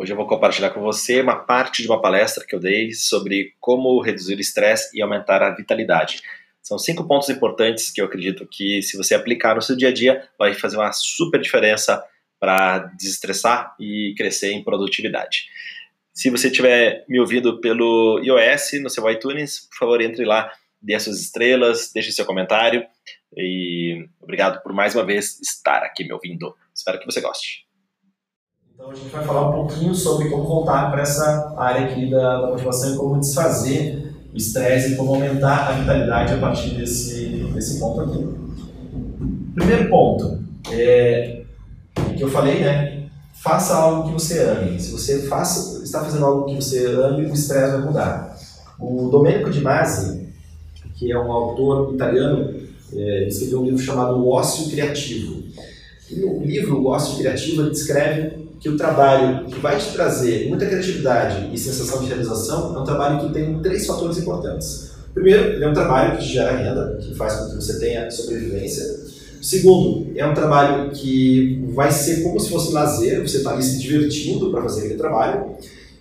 Hoje eu vou compartilhar com você uma parte de uma palestra que eu dei sobre como reduzir o estresse e aumentar a vitalidade. São cinco pontos importantes que eu acredito que, se você aplicar no seu dia a dia, vai fazer uma super diferença para desestressar e crescer em produtividade. Se você estiver me ouvindo pelo iOS, no seu iTunes, por favor, entre lá, dê as suas estrelas, deixe seu comentário e obrigado por mais uma vez estar aqui me ouvindo. Espero que você goste. Então a gente vai falar um pouquinho sobre como voltar para essa área aqui da, da motivação e como desfazer o estresse e como aumentar a vitalidade a partir desse, desse ponto aqui. Primeiro ponto, é, que eu falei, né? Faça algo que você ame. Se você faça, está fazendo algo que você ame, o estresse vai mudar. O Domenico Di Masi, que é um autor italiano, é, escreveu um livro chamado O Ócio Criativo. No livro O Ócio Criativo ele descreve que o trabalho que vai te trazer muita criatividade e sensação de realização é um trabalho que tem três fatores importantes. Primeiro, ele é um trabalho que gera renda, que faz com que você tenha sobrevivência. Segundo, é um trabalho que vai ser como se fosse lazer, você está ali se divertindo para fazer aquele trabalho.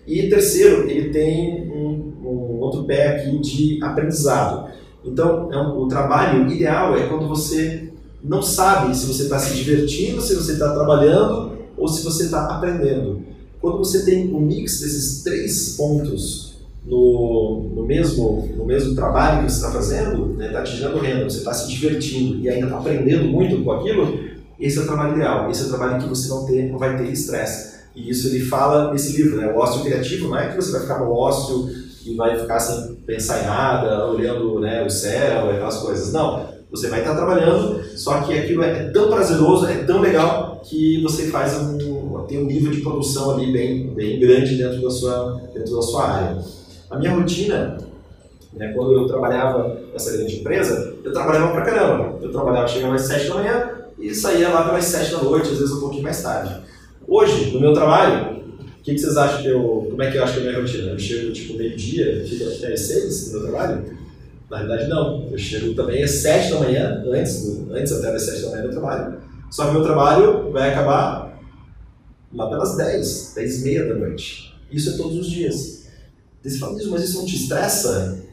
E terceiro, ele tem um, um outro pé aqui de aprendizado. Então, é um, o trabalho ideal é quando você não sabe se você está se divertindo, se você está trabalhando ou se você está aprendendo. Quando você tem um mix desses três pontos no, no, mesmo, no mesmo trabalho que você está fazendo, está né, tá te gerando renda, você está se divertindo e ainda está aprendendo muito com aquilo, esse é o trabalho ideal. Esse é o trabalho que você não, ter, não vai ter estresse. E isso ele fala nesse livro, né? O ócio criativo não é que você vai ficar no ócio e vai ficar sem pensar em nada, olhando né, o céu, aquelas coisas. Não, você vai estar trabalhando, só que aquilo é tão prazeroso, é tão legal que você faz um, tem um nível de produção ali bem, bem grande dentro da sua, dentro da sua área. A minha rotina, né, quando eu trabalhava nessa grande empresa, eu trabalhava pra caramba. Eu trabalhava, chegava às 7 da manhã e saía lá pelas 7 da noite, às vezes um pouquinho mais tarde. Hoje, no meu trabalho, o que, que, vocês acham que eu. Como é que eu acho que é a minha rotina? Eu chego tipo meio-dia, fico até às 6 no meu trabalho? Na realidade, não. Eu chego também às 7 da manhã, antes, do, antes até das 7 da manhã do trabalho. Só que meu trabalho vai acabar lá pelas 10, 10 e meia da noite. Isso é todos os dias. Você fala, mas isso não te estressa?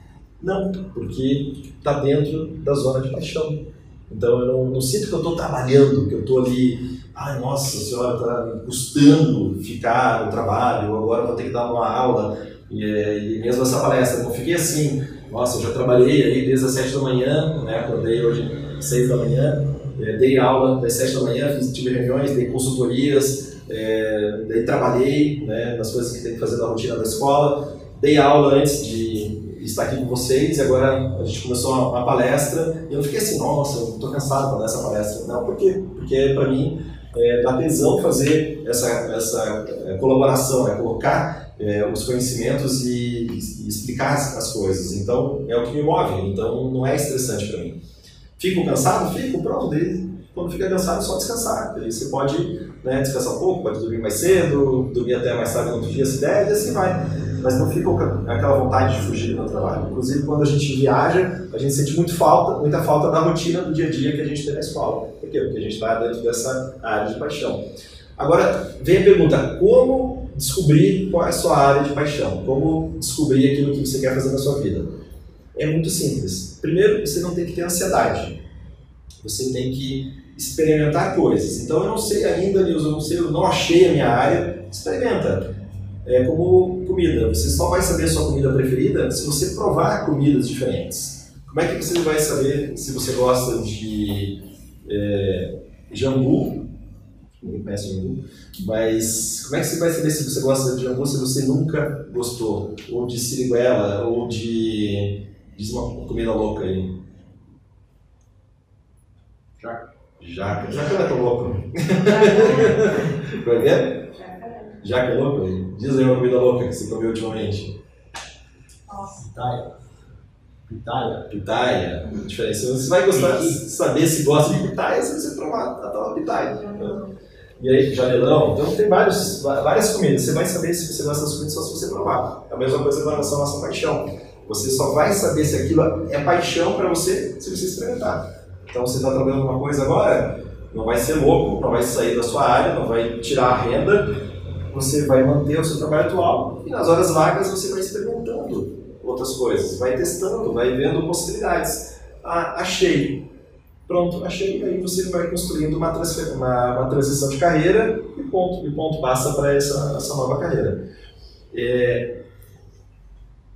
Não, porque está dentro da zona de paixão. Então eu não, não sinto que eu estou trabalhando, que eu estou ali, ai nossa senhora, está custando ficar no trabalho, agora vou ter que dar uma aula. E, e mesmo essa palestra, não fiquei assim, nossa, eu já trabalhei aí desde as 7 da manhã, né? acordei hoje às 6 da manhã, é, dei aula das 7 da manhã, fiz, tive reuniões, dei consultorias, é, daí trabalhei né, nas coisas que tem que fazer na rotina da escola, dei aula antes de estar aqui com vocês e agora a gente começou uma, uma palestra e eu fiquei assim, nossa, eu estou cansado essa palestra. Não, por quê? Porque para mim é, dá tesão fazer essa, essa colaboração, né? colocar é, os conhecimentos e, e explicar as, as, coisas. Então, é o que me move, então não é estressante para mim. Fico cansado? Fico, pronto. Daí, quando fica cansado, é só descansar. Daí você pode né, descansar um pouco, pode dormir mais cedo, dormir até mais tarde no outro dia, se der, e assim vai. Mas não fica aquela vontade de fugir do trabalho. Inclusive, quando a gente viaja, a gente sente muito falta, muita falta da rotina do dia a dia que a gente tem na escola. Por quê? Porque a gente está dentro dessa área de paixão. Agora, vem a pergunta, como descobrir qual é a sua área de paixão? Como descobrir aquilo que você quer fazer na sua vida? É muito simples. Primeiro, você não tem que ter ansiedade. Você tem que experimentar coisas. Então, eu não sei ainda, Nilson, eu não sei, eu não achei a minha área. Experimenta. É como comida. Você só vai saber a sua comida preferida se você provar comidas diferentes. Como é que você vai saber se você gosta de é, jambu ninguém conhece jambu. Mas como é que você vai saber se você gosta de jambu se você nunca gostou? Ou de siriguela, ou de. Diz uma comida louca aí. Jaca. Jaca. Jaca não é tão louco. Como é que é? Jaca é louco? Diz aí uma comida louca que você comeu ultimamente. Nossa. Pitaia. Pitaia. Pitaia. Diferença. Você vai gostar de saber se gosta de pitaia se você provar a tal pitaia. E aí, janelão. Então tem vários, várias comidas. Você vai saber se você gosta das comidas só se você provar. É a mesma coisa com relação à nossa paixão. Você só vai saber se aquilo é paixão para você se você experimentar. Então você está trabalhando uma coisa agora, não vai ser louco, não vai sair da sua área, não vai tirar a renda. você vai manter o seu trabalho atual e nas horas vagas você vai experimentando outras coisas, vai testando, vai vendo possibilidades. Ah, achei. Pronto, achei. Aí você vai construindo uma, uma, uma transição de carreira e ponto. E ponto passa para essa, essa nova carreira. É,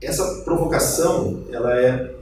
essa provocação, ela é,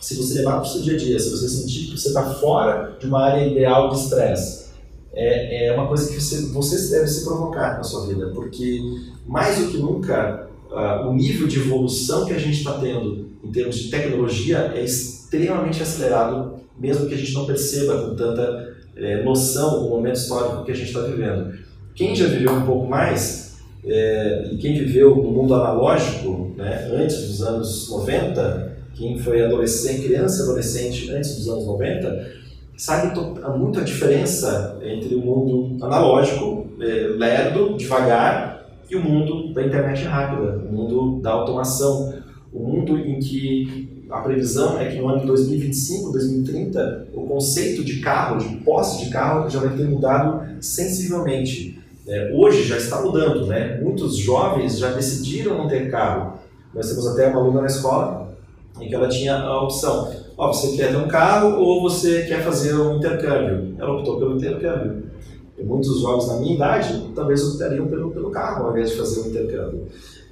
se você levar para o seu dia a dia, se você sentir que você está fora de uma área ideal de estresse, é, é uma coisa que você, você deve se provocar na sua vida, porque mais do que nunca, uh, o nível de evolução que a gente está tendo em termos de tecnologia é extremamente acelerado, mesmo que a gente não perceba com tanta é, noção o momento histórico que a gente está vivendo. Quem já viveu um pouco mais, é, e quem viveu no mundo analógico, né, antes dos anos 90, quem foi adolescente, criança adolescente antes dos anos 90, sabe muito a diferença entre o mundo analógico, é, lerdo, devagar, e o mundo da internet rápida, o mundo da automação, o mundo em que a previsão é que no ano de 2025, 2030, o conceito de carro, de posse de carro, já vai ter mudado sensivelmente. É, hoje já está mudando, né? Muitos jovens já decidiram não ter carro. Nós temos até uma aluna na escola em que ela tinha a opção Ó, você quer ter um carro ou você quer fazer um intercâmbio? Ela optou pelo intercâmbio. E muitos jovens na minha idade talvez optariam pelo, pelo carro ao invés de fazer um intercâmbio.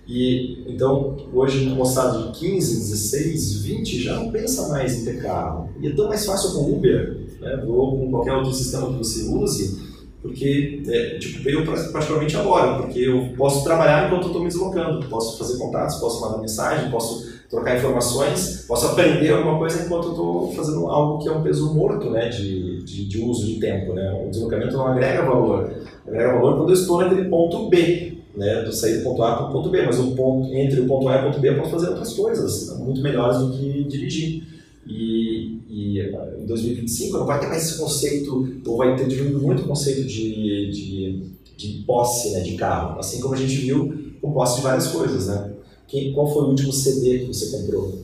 E então, hoje, moçada de 15, 16, 20 já não pensa mais em ter carro. E é tão mais fácil com Uber, né, ou com qualquer outro sistema que você use, porque é, tipo, veio praticamente agora, porque eu posso trabalhar enquanto estou me deslocando, posso fazer contatos, posso mandar mensagem, posso trocar informações, posso aprender alguma coisa enquanto estou fazendo algo que é um peso morto né, de, de, de, uso de tempo. Né? O deslocamento não agrega valor. Agrega valor quando eu estou naquele ponto B, né, do sair do ponto A para o ponto B, mas o ponto, entre o ponto A e o ponto B eu posso fazer outras coisas muito melhores do que dirigir. E, e em 2025 não vai ter mais esse conceito, ou vai ter diminuído muito o conceito de, de, de posse né, de carro, assim como a gente viu com posse de várias coisas. Né? Quem, qual foi o último CD que você comprou?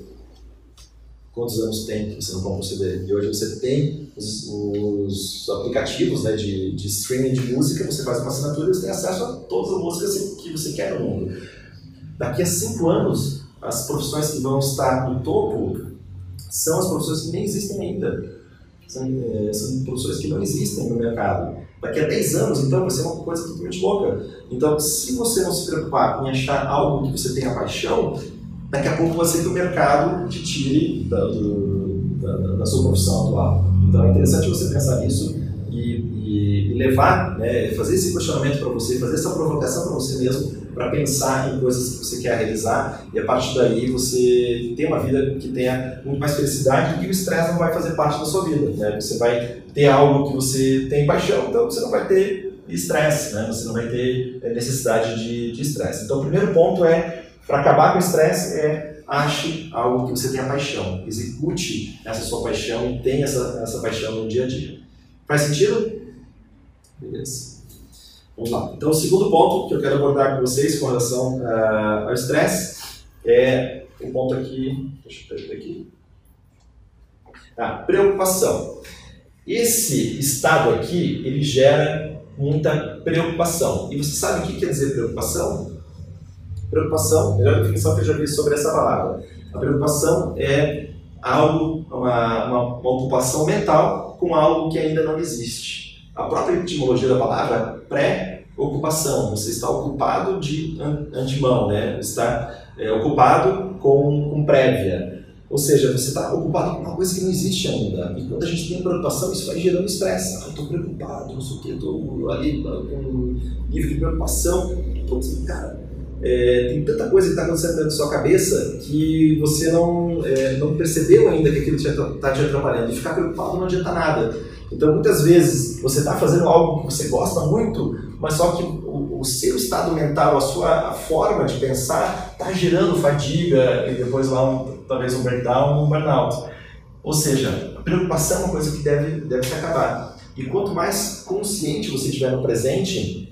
Quantos anos tem que você não compra um CD? E hoje você tem os, os aplicativos né, de, de, streaming de música, você faz uma assinatura e você tem acesso a todas as músicas que você quer no mundo. Daqui a cinco anos, as profissões que vão estar no topo são as profissões que nem existem ainda. São, é, são profissões que não existem no mercado. Daqui a 10 anos, então, vai ser uma coisa totalmente louca. Então, se você não se preocupar em achar algo que você tenha paixão, daqui a pouco ser que o mercado te tire da, do, da, da sua profissão atual. Então, é interessante você pensar nisso e, e, e levar, né, fazer esse questionamento para você, fazer essa provocação para você mesmo, para pensar em coisas que você quer realizar e a partir daí você ter uma vida que tenha muito mais felicidade e o estresse não vai fazer parte da sua vida. Né? Você vai ter algo que você tem paixão, então você não vai ter estresse, né? você não vai ter é, necessidade de estresse. Então o primeiro ponto é, para acabar com o estresse, é ache algo que você tenha paixão, execute essa sua paixão e tenha essa, essa paixão no dia a dia. Faz sentido? Beleza. Vamos lá. Então, o segundo ponto que eu quero abordar com vocês com relação uh, ao estresse é um ponto aqui. Deixa eu ver aqui. Ah, preocupação. Esse estado aqui, ele gera muita preocupação. E você sabe o que quer dizer preocupação? Preocupação, melhor definição que eu já vi sobre essa palavra. A preocupação é algo, uma, uma, uma ocupação mental com algo que ainda não existe. A própria etimologia da palavra pré-ocupação. Você está ocupado de antemão, né? Está é, ocupado com, com prévia. Ou seja, você está ocupado com uma coisa que não existe ainda. E quando a gente tem preocupação, isso vai gerando estresse. Ah, estou preocupado, não sei o que, estou ali com um nível de preocupação. Estou dizendo, cara, é, tem tanta coisa que está acontecendo dentro da sua cabeça que você não, é, não percebeu ainda que aquilo está te atrapalhando. E ficar preocupado não adianta nada. Então, muitas vezes, você está fazendo algo que você gosta muito, mas só que o, o seu estado mental, a sua a forma de pensar, está gerando fadiga e depois lá um, talvez um breakdown, um burnout. Ou seja, a preocupação é uma coisa que deve, deve se acabar. E quanto mais consciente você estiver no presente,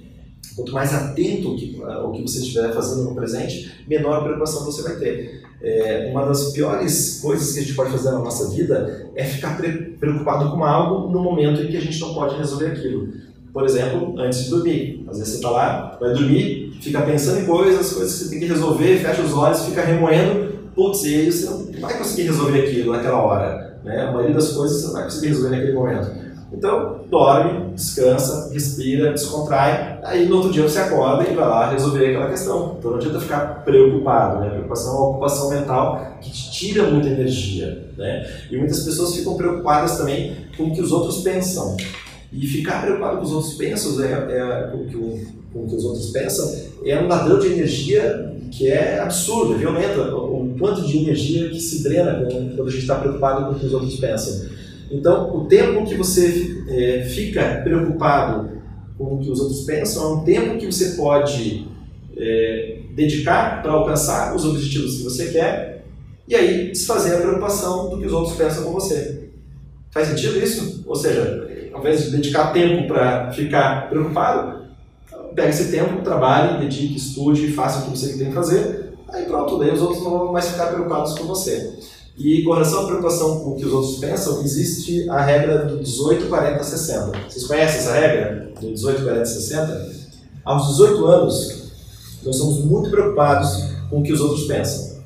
quanto mais atento ao que você estiver fazendo no presente, menor a preocupação você vai ter. É, uma das piores coisas que a gente pode fazer na nossa vida é ficar preocupado com algo no momento em que a gente não pode resolver aquilo. por exemplo, antes de dormir. Às vezes você está lá, vai dormir, fica pensando em coisas, coisas que você tem que resolver, fecha os olhos, fica remoendo, putz, e aí você não vai conseguir resolver aquilo naquela hora. Né? A maioria das coisas você não vai conseguir resolver naquele momento. Então, dorme, descansa, respira, descontrai, aí no outro dia você acorda e vai lá resolver aquela questão. Então não adianta ficar preocupado, né? Preocupação é uma ocupação mental que te tira muita energia, né? E muitas pessoas ficam preocupadas também com o que os outros pensam. E ficar preocupado com os outros pensam, é, é com, que, com o que os outros pensam, é um ladrão de energia que é absurdo, é violento, o quanto de energia que se drena quando a gente está preocupado com o que os outros pensam. Então, o tempo que você é, fica preocupado com o que os outros pensam é um tempo que você pode é, dedicar para alcançar os objetivos que você quer e aí desfazer a preocupação do que os outros pensam com você. Faz sentido isso? Ou seja, ao invés de dedicar tempo para ficar preocupado, pega esse tempo, trabalhe, dedique, estude, faça o que você tem que fazer, aí pronto, daí os outros não vão mais ficar preocupados com você. E com relação à preocupação com o que os outros pensam, existe a regra do 18, 40, 60. Vocês conhecem essa regra? Do 18, 40, 60? Aos 18 anos, nós somos muito preocupados com o que os outros pensam.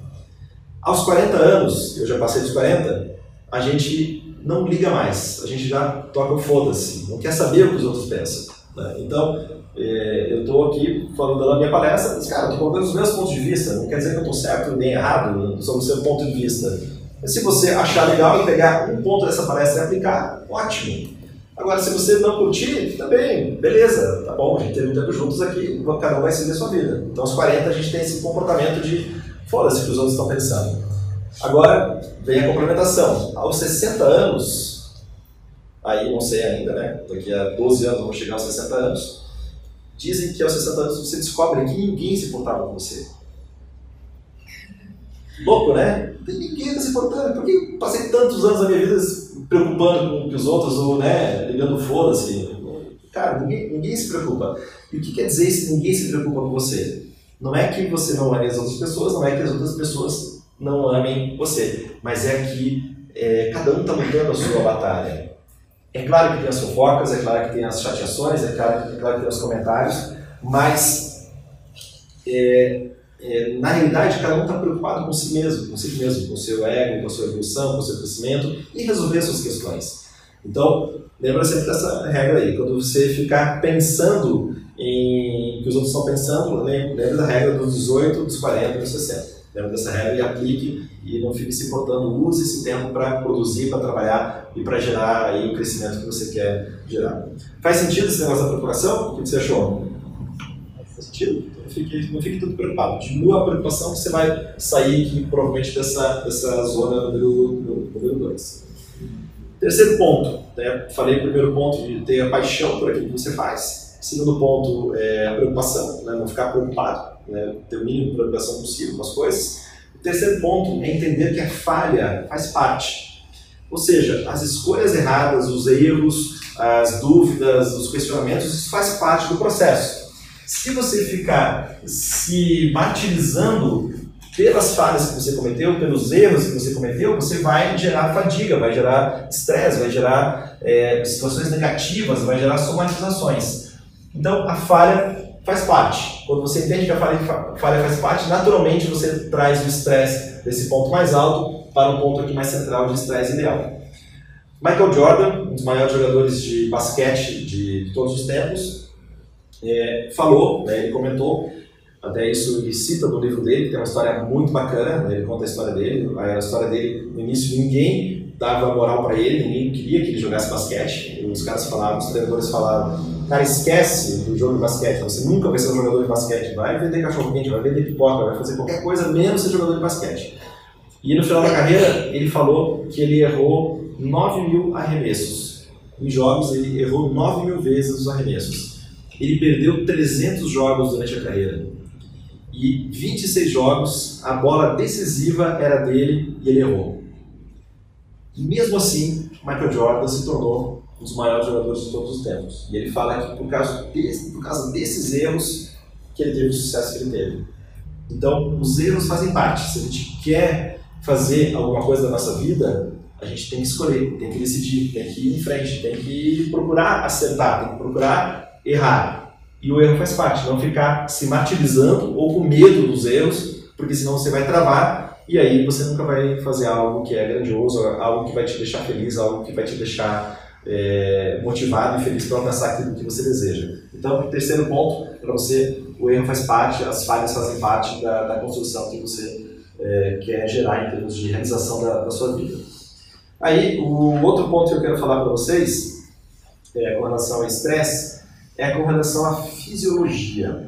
Aos 40 anos, eu já passei dos 40, a gente não liga mais, a gente já toca o foda-se, não quer saber o que os outros pensam. Né? Então, é, eu estou aqui falando da minha palestra, mas, cara, estou colocando os meus pontos de vista, não quer dizer que eu estou certo nem errado sobre o seu ponto de vista. Mas se você achar legal e pegar um ponto dessa palestra e aplicar, ótimo. Agora, se você não curtir, também, beleza, tá bom, a gente teve um tempo juntos aqui, cada um vai seguir a sua vida. Então, aos 40, a gente tem esse comportamento de foda-se que os outros estão pensando. Agora, vem a complementação. Aos 60 anos, aí não sei ainda, né? Daqui a 12 anos vou chegar aos 60 anos. Dizem que aos 60 anos você descobre que ninguém se importava com você. Louco, né? Tem ninguém tá se importando. Por que passei tantos anos da minha vida preocupando com os outros ou né, ligando foda-se? Cara, ninguém, ninguém se preocupa. E o que quer dizer se ninguém se preocupa com você? Não é que você não ame as outras pessoas, não é que as outras pessoas não amem você, mas é que é, cada um está lutando a sua batalha. É claro que tem as fofocas, é claro que tem as chateações, é claro, é claro que tem os comentários, mas é, é, na realidade, cada um está preocupado com si mesmo, com si mesmo, com seu ego, com sua evolução, com seu crescimento e resolver suas questões. Então, lembra sempre dessa regra aí. Quando você ficar pensando em que os outros estão pensando, lembra da regra dos 18, dos 40 e dos 60. Lembra dessa regra e aplique e não fique se importando. Use esse tempo para produzir, para trabalhar e para gerar aí o crescimento que você quer gerar. Faz sentido esse negócio da procuração? O que você achou? Faz sentido? Fique, não fique tudo preocupado. Diminua a preocupação, você vai sair aqui, provavelmente dessa, dessa zona número 2. Terceiro ponto, né? falei o primeiro ponto de ter a paixão por aquilo que você faz. Segundo ponto é a preocupação, né? não ficar preocupado, né? ter o mínimo de preocupação possível com as coisas. O terceiro ponto é entender que a falha faz parte. Ou seja, as escolhas erradas, os erros, as dúvidas, os questionamentos, isso faz parte do processo. Se você ficar se martirizando pelas falhas que você cometeu, pelos erros que você cometeu, você vai gerar fadiga, vai gerar estresse, vai gerar é, situações negativas, vai gerar somatizações. Então, a falha faz parte. Quando você entende que a falha, falha faz parte, naturalmente você traz o estresse desse ponto mais alto para um ponto aqui mais central de estresse ideal. Michael Jordan, um dos maiores jogadores de basquete de todos os tempos, é, falou, né, ele comentou, até isso ele cita no livro dele, tem uma história muito bacana, né, ele conta a história dele, a história dele, no início ninguém dava moral para ele, ninguém queria que ele jogasse basquete, os caras falavam, os treinadores falavam, cara, esquece do jogo de basquete, você nunca vai ser um jogador de basquete, vai vender cachorro quente, vai vender pipoca, vai fazer qualquer coisa menos ser jogador de basquete. E no final da carreira, ele falou que ele errou 9 mil arremessos. Em jogos, ele errou 9 mil vezes os arremessos ele perdeu 300 jogos durante a carreira. E 26 jogos, a bola decisiva era dele e ele errou. E mesmo assim, Michael Jordan se tornou um dos maiores jogadores de todos os tempos. E ele fala que por causa, por causa desses erros que ele teve o sucesso que ele teve. Então, os erros fazem parte. Se a gente quer fazer alguma coisa da nossa vida, a gente tem que escolher, tem que decidir, tem que ir em frente, tem que procurar acertar, tem que procurar errar. E o erro faz parte, não ficar se martirizando ou com medo dos erros, porque senão você vai travar e aí você nunca vai fazer algo que é grandioso, algo que vai te deixar feliz, algo que vai te deixar é, motivado e feliz para alcançar aquilo que você deseja. Então, terceiro ponto, para você, o erro faz parte, as falhas fazem parte da, da construção que você é, quer gerar em termos de realização da, da, sua vida. Aí, o outro ponto que eu quero falar para vocês, é, com relação ao estresse, é com relação à fisiologia.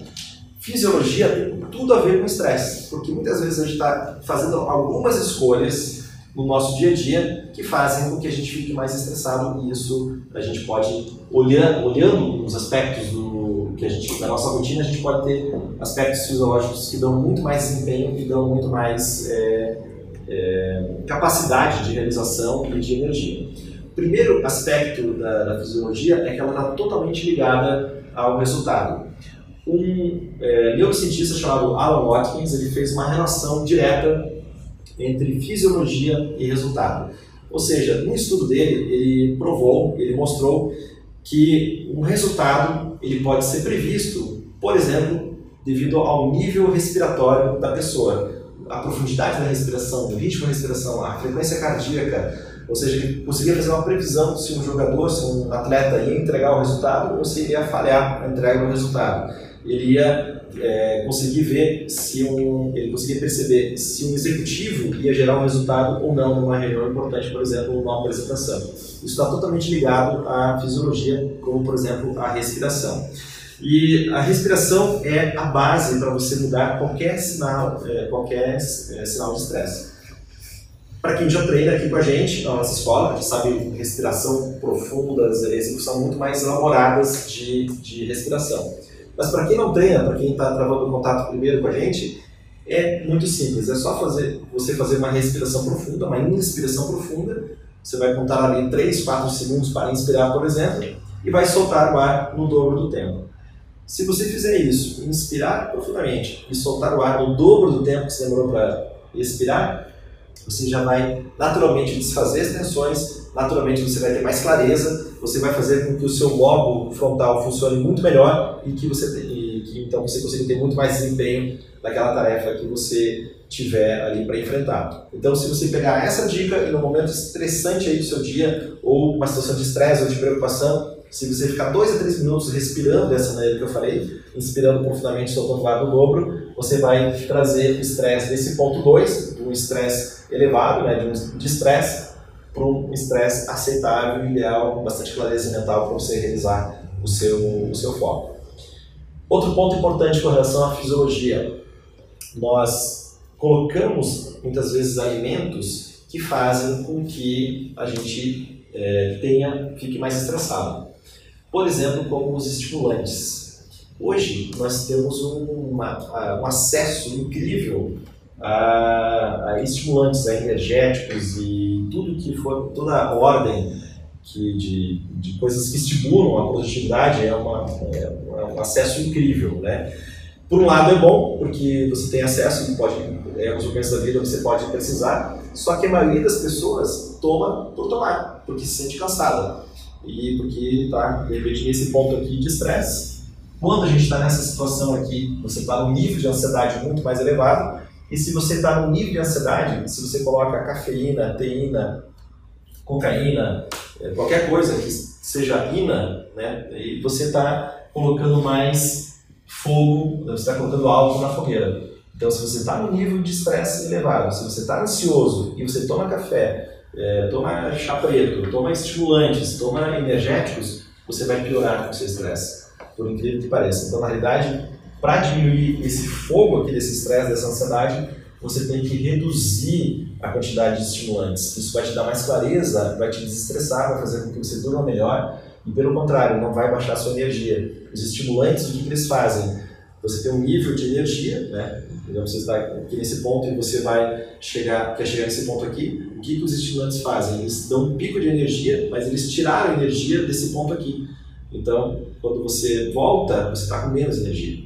Fisiologia tem tudo a ver com estresse, porque muitas vezes a gente está fazendo algumas escolhas no nosso dia a dia que fazem com que a gente fique mais estressado e isso a gente pode olhando, olhando os aspectos do que a gente da nossa rotina a gente pode ter aspectos fisiológicos que dão muito mais desempenho e dão muito mais é, é, capacidade de realização e de energia. Primeiro aspecto da, da fisiologia é que ela está totalmente ligada ao resultado. Um é, neurocientista chamado Alan Watkins ele fez uma relação direta entre fisiologia e resultado. Ou seja, no estudo dele, ele provou, ele mostrou que um resultado ele pode ser previsto, por exemplo, devido ao nível respiratório da pessoa, a profundidade da respiração, o ritmo da respiração, a frequência cardíaca, ou seja, ele conseguia fazer uma previsão se um jogador, se um atleta ia entregar o resultado ou se iria falhar na entrega do resultado. Ele ia é, conseguir ver se um, ele conseguir perceber se um executivo ia gerar um resultado ou não numa reunião importante, por exemplo, numa apresentação. Isso está totalmente ligado à fisiologia, como por exemplo a respiração. E a respiração é a base para você mudar qualquer sinal, é, qualquer é, sinal de estresse. Para quem já treina aqui com a gente na nossa escola, que sabe respiração profundas, execução muito mais elaboradas de, de respiração. Mas para quem não treina, para quem está travando contato primeiro com a gente, é muito simples. É só fazer, você fazer uma respiração profunda, uma inspiração profunda. Você vai contar ali 3, 4 segundos para inspirar, por exemplo, e vai soltar o ar no dobro do tempo. Se você fizer isso, inspirar profundamente e soltar o ar no dobro do tempo que você demorou para expirar, você já vai naturalmente desfazer as tensões, naturalmente você vai ter mais clareza, você vai fazer com que o seu lobo frontal funcione muito melhor e que você e que então você consiga ter muito mais desempenho naquela tarefa que você tiver ali para enfrentar. Então, se você pegar essa dica e no momento estressante aí do seu dia ou uma situação de estresse ou de preocupação, se você ficar dois a três minutos respirando dessa maneira que eu falei, inspirando profundamente, soltando o ar no dobro, você vai trazer o estresse desse ponto 2, um estresse elevado, né, de estresse, para um estresse aceitável, ideal, bastante clareza mental para você realizar o seu, o seu foco. Outro ponto importante com relação à fisiologia. Nós colocamos muitas vezes alimentos que fazem com que a gente é, tenha, fique mais estressado. Por exemplo, como os estimulantes. Hoje nós temos uma, um acesso incrível a, a, estimulantes, a energéticos e tudo que for, toda a ordem que de, de coisas que estimulam a produtividade é, uma, é, é um acesso incrível, né? Por um lado é bom, porque você tem acesso, pode, em alguns momentos da vida você pode precisar, só que a maioria das pessoas toma por tomar, porque se sente cansada e porque está, de repente, nesse ponto aqui de estresse. Quando a gente está nessa situação aqui, você está num nível de ansiedade muito mais elevado, e se você está num nível de ansiedade, se você coloca cafeína, teína, cocaína, eh, qualquer coisa que seja ina, né, e você está colocando mais fogo, você está colocando álcool na fogueira. Então, se você está num nível de estresse elevado, se você está ansioso e você toma café, é, toma chá preto, toma estimulantes, toma energéticos, você vai piorar o seu estresse, por incrível que pareça. Então, na realidade, para diminuir esse fogo aqui desse estresse, dessa ansiedade, você tem que reduzir a quantidade de estimulantes. Isso vai te dar mais clareza, vai te desestressar, vai fazer com que você durma melhor e, pelo contrário, não vai baixar a sua energia. Os estimulantes, o que, que eles fazem? Você tem um nível de energia, né? Então você está aqui nesse ponto e você vai chegar, quer chegar nesse ponto aqui. Que, que os estimulantes fazem? Eles dão um pico de energia, mas eles tiraram energia desse ponto aqui. Então, quando você volta, você está com menos energia.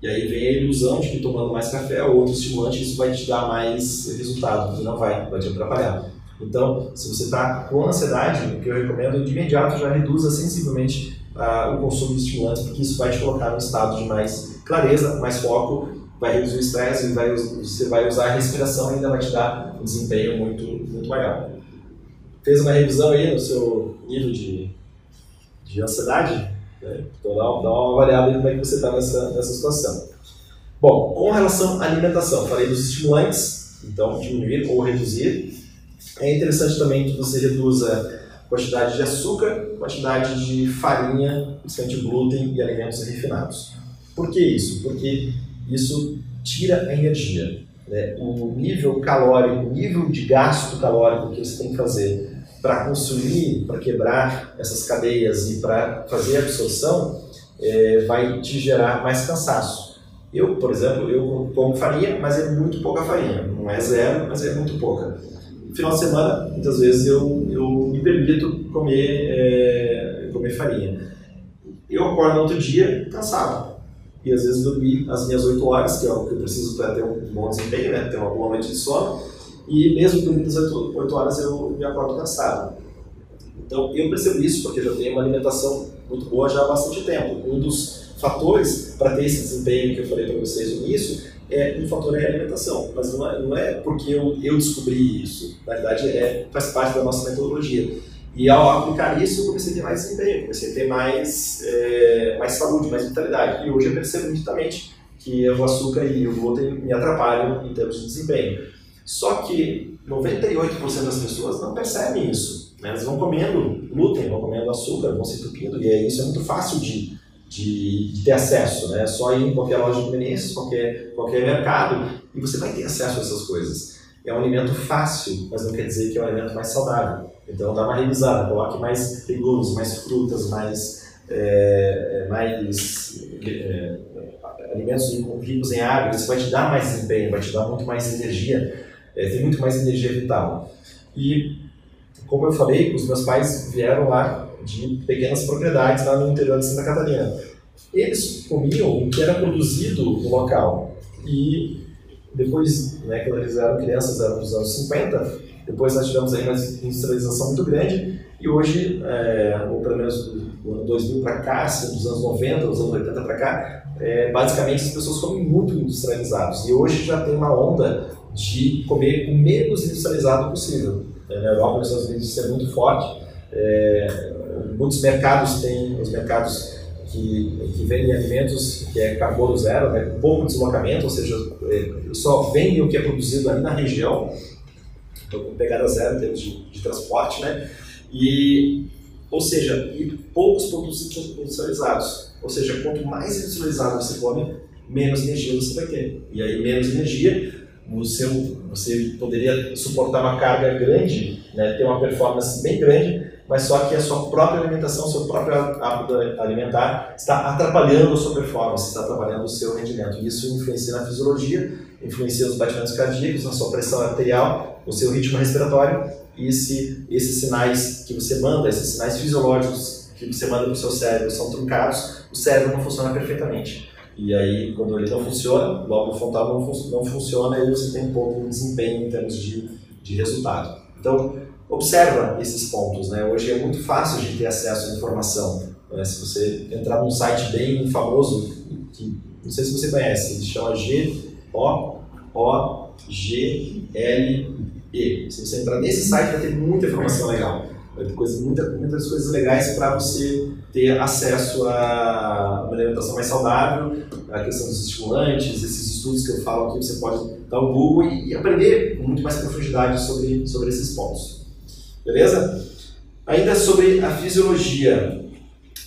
E aí vem a ilusão de que tomando mais café ou outro estimulante isso vai te dar mais resultado, e não vai, vai te atrapalhar. Então, se você está com ansiedade, o que eu recomendo é de imediato já reduza sensivelmente uh, o consumo de estimulantes, porque isso vai te colocar num estado de mais clareza, mais foco, vai reduzir o estresse vai, você vai usar a respiração e ainda vai te dar um desempenho muito, muito maior. Fez uma revisão aí no seu nível de, de ansiedade? Né? Então dá, dá uma avaliada aí como é que você está nessa, nessa situação. Bom, com relação à alimentação, falei dos estimulantes, então diminuir ou reduzir. É interessante também que você reduza quantidade de açúcar, quantidade de farinha, principalmente glúten e alimentos refinados. Por que isso? Porque isso tira energia. Né? O nível calórico, o nível de gasto calórico que você tem que fazer para construir, para quebrar essas cadeias e para fazer a absorção, é, vai te gerar mais cansaço. Eu, por exemplo, eu como farinha, mas é muito pouca farinha. Não é zero, mas é muito pouca. No final de semana, muitas vezes eu, eu me permito comer, é, comer farinha. Eu acordo no outro dia cansado. E às vezes dormir as minhas 8 horas, que é o que eu preciso para ter um bom desempenho, né? ter uma boa noite de sono. E mesmo dormindo as 8, 8 horas eu me acordo cansado. Então eu percebo isso porque eu já tenho uma alimentação muito boa já há bastante tempo. Um dos fatores para ter esse desempenho que eu falei para vocês no início é um fator é a alimentação, mas não é, não é porque eu, eu descobri isso. Na verdade, é, faz parte da nossa metodologia. E ao aplicar isso, eu comecei a ter mais desempenho, comecei a ter mais, é, mais saúde, mais vitalidade. E hoje eu percebo nitidamente que o açúcar e o glúten me atrapalham em termos de desempenho. Só que 98% das pessoas não percebem isso. Né? Elas vão comendo glúten, vão comendo açúcar, vão se entupindo, e isso é muito fácil de, de, de ter acesso. Né? Só ir em qualquer loja de conveniência, qualquer, qualquer mercado, e você vai ter acesso a essas coisas. É um alimento fácil, mas não quer dizer que é um alimento mais saudável. Então dá uma revisada, coloque mais legumes, mais frutas, mais, é, é mais é, alimentos ricos em água, isso vai te dar mais desempenho, vai te dar muito mais energia, é, tem muito mais energia vital. E como eu falei, os meus pais vieram lá de pequenas propriedades lá no interior de Santa Catarina. Eles comiam o que era produzido no local. E depois, né, quando eles eram crianças, eram dos anos 50, depois nós tivemos aí uma industrialização muito grande e hoje, é, ou pelo menos do ano 2000 para cá, assim, dos anos 90, dos anos 80 para cá, é, basicamente as pessoas comem muito industrializados. E hoje já tem uma onda de comer o menos industrializado possível. É, na Europa, nos Estados Unidos, isso é muito forte. É, muitos mercados têm os mercados que, que alimentos que é carbono zero, né, pouco deslocamento, ou seja, é, só vendem o que é produzido ali na região, então com pegada zero em termos de, de transporte, né? E, ou seja, e poucos produtos industrializados. Ou seja, quanto mais industrializado você come, menos energia você vai ter. E aí, menos energia, você, você poderia suportar uma carga grande, né, ter uma performance bem grande, mas só que a sua própria alimentação, seu próprio hábito alimentar está atrapalhando a sua performance, está atrapalhando o seu rendimento. Isso influencia na fisiologia, influencia nos batimentos cardíacos, na sua pressão arterial, no seu ritmo respiratório, e se esses sinais que você manda, esses sinais fisiológicos que você manda para o seu cérebro são truncados, o cérebro não funciona perfeitamente. E aí, quando ele não funciona, logo o frontal não, fun não funciona e você tem pouco de desempenho em termos de, de resultado. Então, observa esses pontos. Né? Hoje é muito fácil de ter acesso à informação. Né? Se você entrar num site bem famoso, que não sei se você conhece, ele chama G-O-O-G-L-E. Se você entrar nesse site, vai ter muita informação legal. Vai ter coisa, muita, muitas coisas legais para você ter acesso a uma alimentação mais saudável, a questão dos estimulantes, esses estudos que eu falo aqui, você pode dar o Google e, e aprender com muito mais profundidade sobre, sobre esses pontos. Beleza? Ainda sobre a fisiologia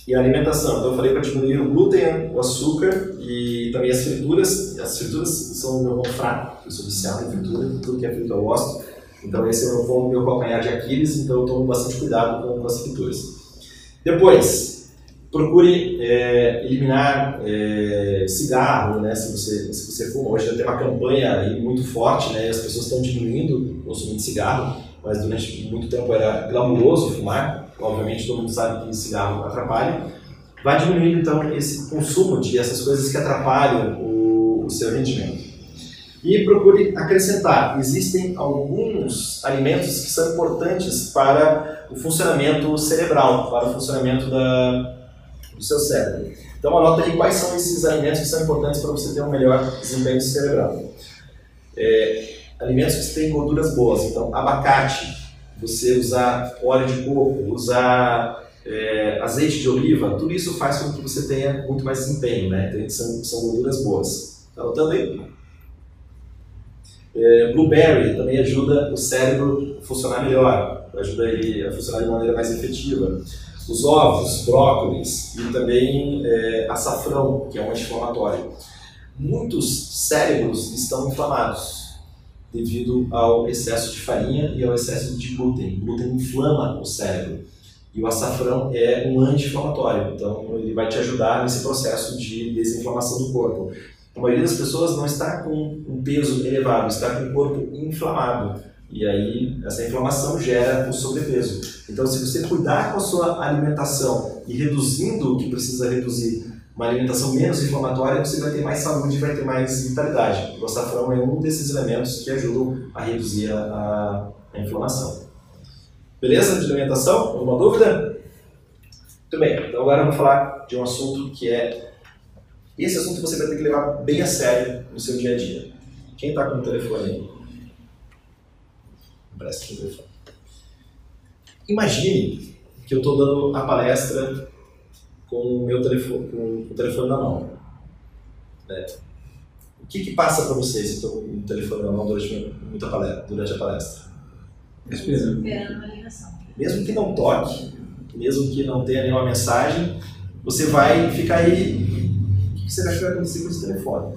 e a alimentação. Então eu falei para diminuir o glúten, o açúcar e também as frituras. As frituras são o meu ponto fraco, eu sou viciado em fritura, tudo que é frito eu gosto. Então esse é o meu, meu calcanhar de Aquiles, então eu tomo bastante cuidado com, as frituras. Depois, procure é, eliminar é, cigarro, né, se você, se você fuma. Hoje tem uma campanha aí muito forte, né, as pessoas estão diminuindo o consumo de cigarro mas durante muito tempo era glamuroso fumar, obviamente todo mundo sabe que cigarro atrapalha, vai diminuindo então esse consumo de essas coisas que atrapalham o, o seu rendimento. E procure acrescentar. Existem alguns alimentos que são importantes para o funcionamento cerebral, para o funcionamento da, do seu cérebro. Então anota aí quais são esses alimentos que são importantes para você ter um melhor desempenho cerebral. É, alimentos que têm gorduras boas, então abacate, você usar óleo de coco, usar é, azeite de oliva, tudo isso faz com que você tenha muito mais desempenho, né? Então, são, são gorduras boas. Tá anotando aí? É, blueberry também ajuda o cérebro a funcionar melhor, ajuda ele a funcionar de maneira mais efetiva. Os ovos, brócolis e também é, açafrão, que é um anti-inflamatório. Muitos cérebros estão inflamados devido ao excesso de farinha e ao excesso de glúten. O glúten inflama o cérebro. E o açafrão é um anti-inflamatório, então ele vai te ajudar nesse processo de desinflamação do corpo. A maioria das pessoas não está com um peso elevado, está com o corpo inflamado. E aí, essa inflamação gera o sobrepeso. Então, se você cuidar com a sua alimentação e reduzindo o que precisa reduzir uma alimentação menos inflamatória, você vai ter mais saúde e vai ter mais vitalidade. O açafrão é um desses elementos que ajudam a reduzir a, a, inflamação. Beleza de alimentação? Alguma dúvida? Muito bem, então agora eu vou falar de um assunto que é. Esse assunto você vai ter que levar bem a sério no seu dia a dia. Quem está com o telefone aí? Presta o telefone. Imagine que eu estou dando a palestra com o meu telefone, com o telefone na mão. Né? O que, que passa para você se o telefone na mão durante, muita palestra, durante a palestra? Esperando. Mesmo que não toque, mesmo que não tenha nenhuma mensagem, você vai ficar aí. O que você vai ficar acontecer com esse telefone?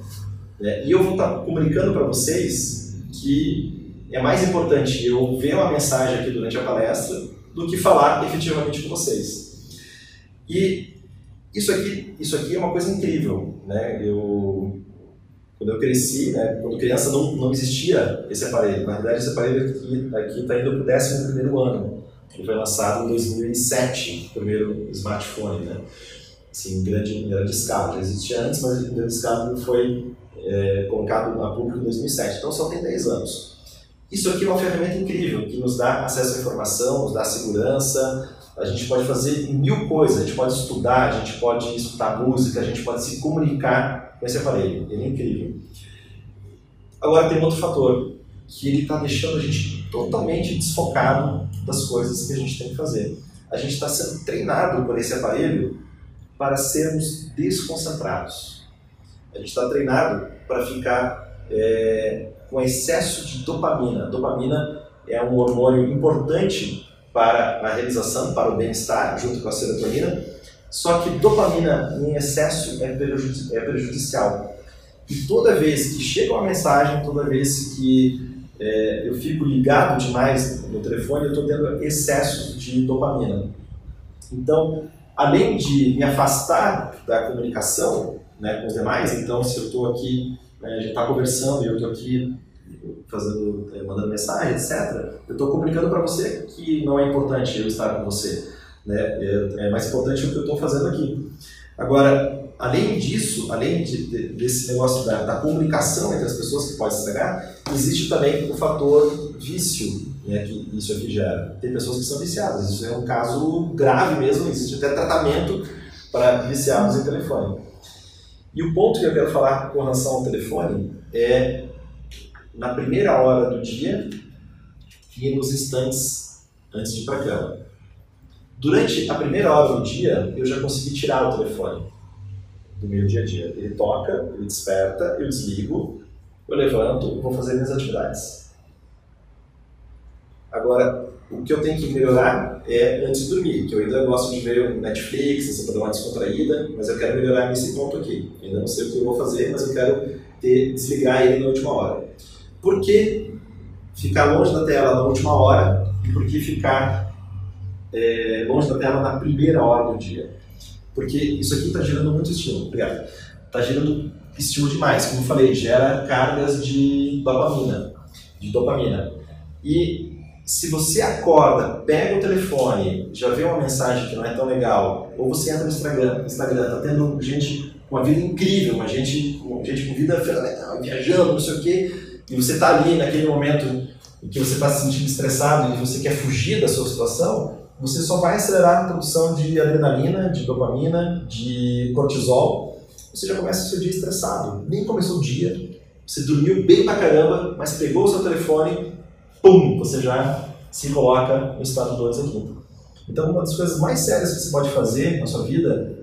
Né? E eu vou estar comunicando para vocês que é mais importante eu ver uma mensagem aqui durante a palestra do que falar efetivamente com vocês. E isso aqui, isso aqui é uma coisa incrível, né? Eu quando eu cresci, né, quando criança não, não existia esse aparelho. Na verdade, esse aparelho aqui está indo para o 11 primeiro ano. Ele foi lançado em 2007, o primeiro smartphone, né? Assim, em grande, em grande escala. Já existia antes, mas em grande escala foi é, colocado a público em 2007. Então só tem 10 anos. Isso aqui é uma ferramenta incrível que nos dá acesso à informação, nos dá segurança, a gente pode fazer mil coisas, a gente pode estudar, a gente pode escutar música, a gente pode se comunicar com esse aparelho. Ele é incrível. Agora tem outro fator, que ele está deixando a gente totalmente desfocado das coisas que a gente tem que fazer. A gente está sendo treinado por esse aparelho para sermos desconcentrados. A gente está treinado para ficar é, com excesso de dopamina. dopamina é um hormônio importante para a realização, para o bem-estar, junto com a serotonina. Só que dopamina em excesso é, prejudici é prejudicial. E toda vez que chega uma mensagem, toda vez que é, eu fico ligado demais no telefone, eu estou tendo excesso de dopamina. Então, além de me afastar da comunicação né, com os demais, então se eu estou aqui, né, a gente está conversando e eu estou aqui fazendo, eh, mandando mensagem, etc., eu estou comunicando para você que não é importante eu estar com você. Né? É, é mais importante o que eu estou fazendo aqui. Agora, além disso, além de, de, desse negócio da, da, comunicação entre as pessoas que pode estragar, existe também o fator vício né, que isso aqui gera. Tem pessoas que são viciadas, isso é um caso grave mesmo, existe até tratamento para viciados em telefone. E o ponto que eu quero falar com relação ao telefone é na primeira hora do dia e nos instantes antes de ir para a cama. Durante a primeira hora do dia, eu já consegui tirar o telefone do meu dia a dia. Ele toca, ele desperta, eu desligo, eu levanto, vou fazer minhas atividades. Agora, o que eu tenho que melhorar é antes de dormir, que eu ainda gosto de ver Netflix, assim, para dar uma descontraída, mas eu quero melhorar nesse ponto aqui. Eu ainda não sei o que eu vou fazer, mas eu quero ter, desligar ele na última hora. Por que ficar longe da tela na última hora e por que ficar é, longe da tela na primeira hora do dia? Porque isso aqui está gerando muito estímulo. Obrigado. Está gerando estímulo demais. Como eu falei, gera cargas de dopamina. De dopamina. E se você acorda, pega o telefone, já vê uma mensagem que não é tão legal, ou você entra no Instagram, Instagram tá tendo gente com uma vida incrível, uma gente, uma gente com vida fenomenal, viajando, não sei o quê, e você está ali naquele momento em que você está se sentindo estressado e você quer fugir da sua situação, você só vai acelerar a produção de adrenalina, de dopamina, de cortisol. Você já começa o seu dia estressado. Nem começou o dia, você dormiu bem pra caramba, mas pegou o seu telefone, pum, você já se coloca no estado 2 aqui. Então, uma das coisas mais sérias que você pode fazer na sua vida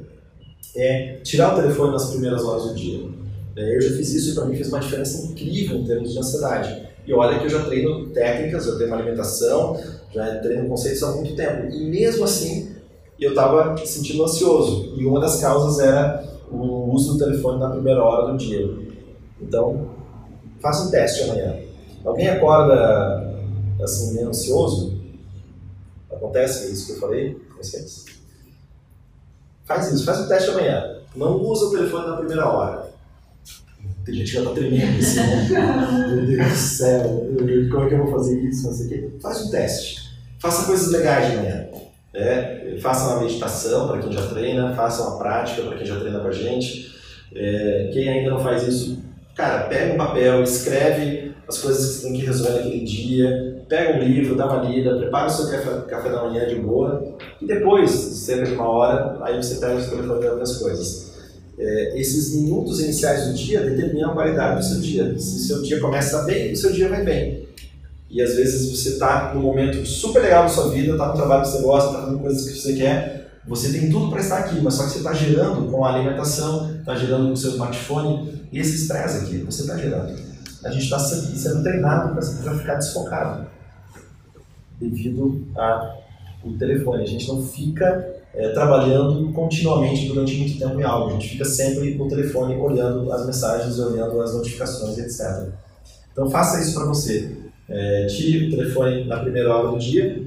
é tirar o telefone nas primeiras horas do dia. É, eu já fiz isso e para mim fez uma diferença incrível em termos de ansiedade. E olha que eu já treino técnicas, eu tenho uma alimentação, já treino conceitos há muito tempo. E mesmo assim, eu estava sentindo ansioso. E uma das causas era o uso do telefone na primeira hora do dia. Então, faça um teste amanhã. Alguém acorda assim, meio ansioso? Acontece isso que eu falei com vocês? Faz isso, faz o teste amanhã. Não usa o telefone na primeira hora. Tem gente que já está tremendo assim, né? Meu Deus do céu, como é que eu vou fazer isso? Não sei o quê. Faz um teste. Faça coisas legais de manhã. É, faça uma meditação para quem já treina, faça uma prática para quem já treina com a gente. É, quem ainda não faz isso, cara, pega um papel, escreve as coisas que você tem que resolver naquele dia, pega um livro, dá uma lida, prepara o seu café, café da manhã de boa e depois, cerca de uma hora, aí você pega o seu telefone e outras coisas é, esses minutos iniciais do dia determinam a qualidade do seu dia. Se o seu dia começa bem, o seu dia vai bem. E às vezes você está num momento super legal da sua vida, está no trabalho que você gosta, está fazendo coisas que você quer, você tem tudo para estar aqui, mas só que você está gerando com a alimentação, está gerando com o seu smartphone, e esse estresse aqui, você está gerando. A gente está sendo treinado para ficar desfocado devido ao telefone. A gente não fica é, trabalhando continuamente durante muito tempo em algo. A gente fica sempre no telefone olhando as mensagens, olhando as notificações, etc. Então faça isso para você. É, tire o telefone na primeira hora do dia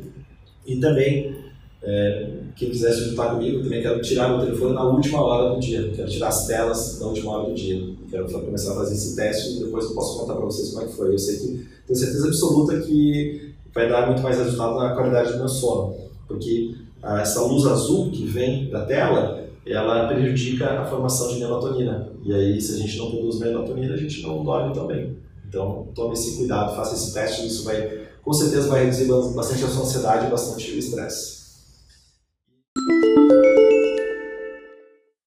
e também, é, quem quiser se juntar comigo, também quero tirar o telefone na última hora do dia. Quero tirar as telas na última hora do dia. Quero começar a fazer esse teste e depois eu posso contar para vocês como é que foi. Eu sei que tenho certeza absoluta que vai dar muito mais resultado na qualidade do meu sono, porque essa luz azul que vem da tela, ela prejudica a formação de melatonina. E aí, se a gente não produz melatonina, a gente não dorme também. Então, tome esse cuidado, faça esse teste, isso vai, com certeza vai reduzir bastante a sua ansiedade e bastante o estresse.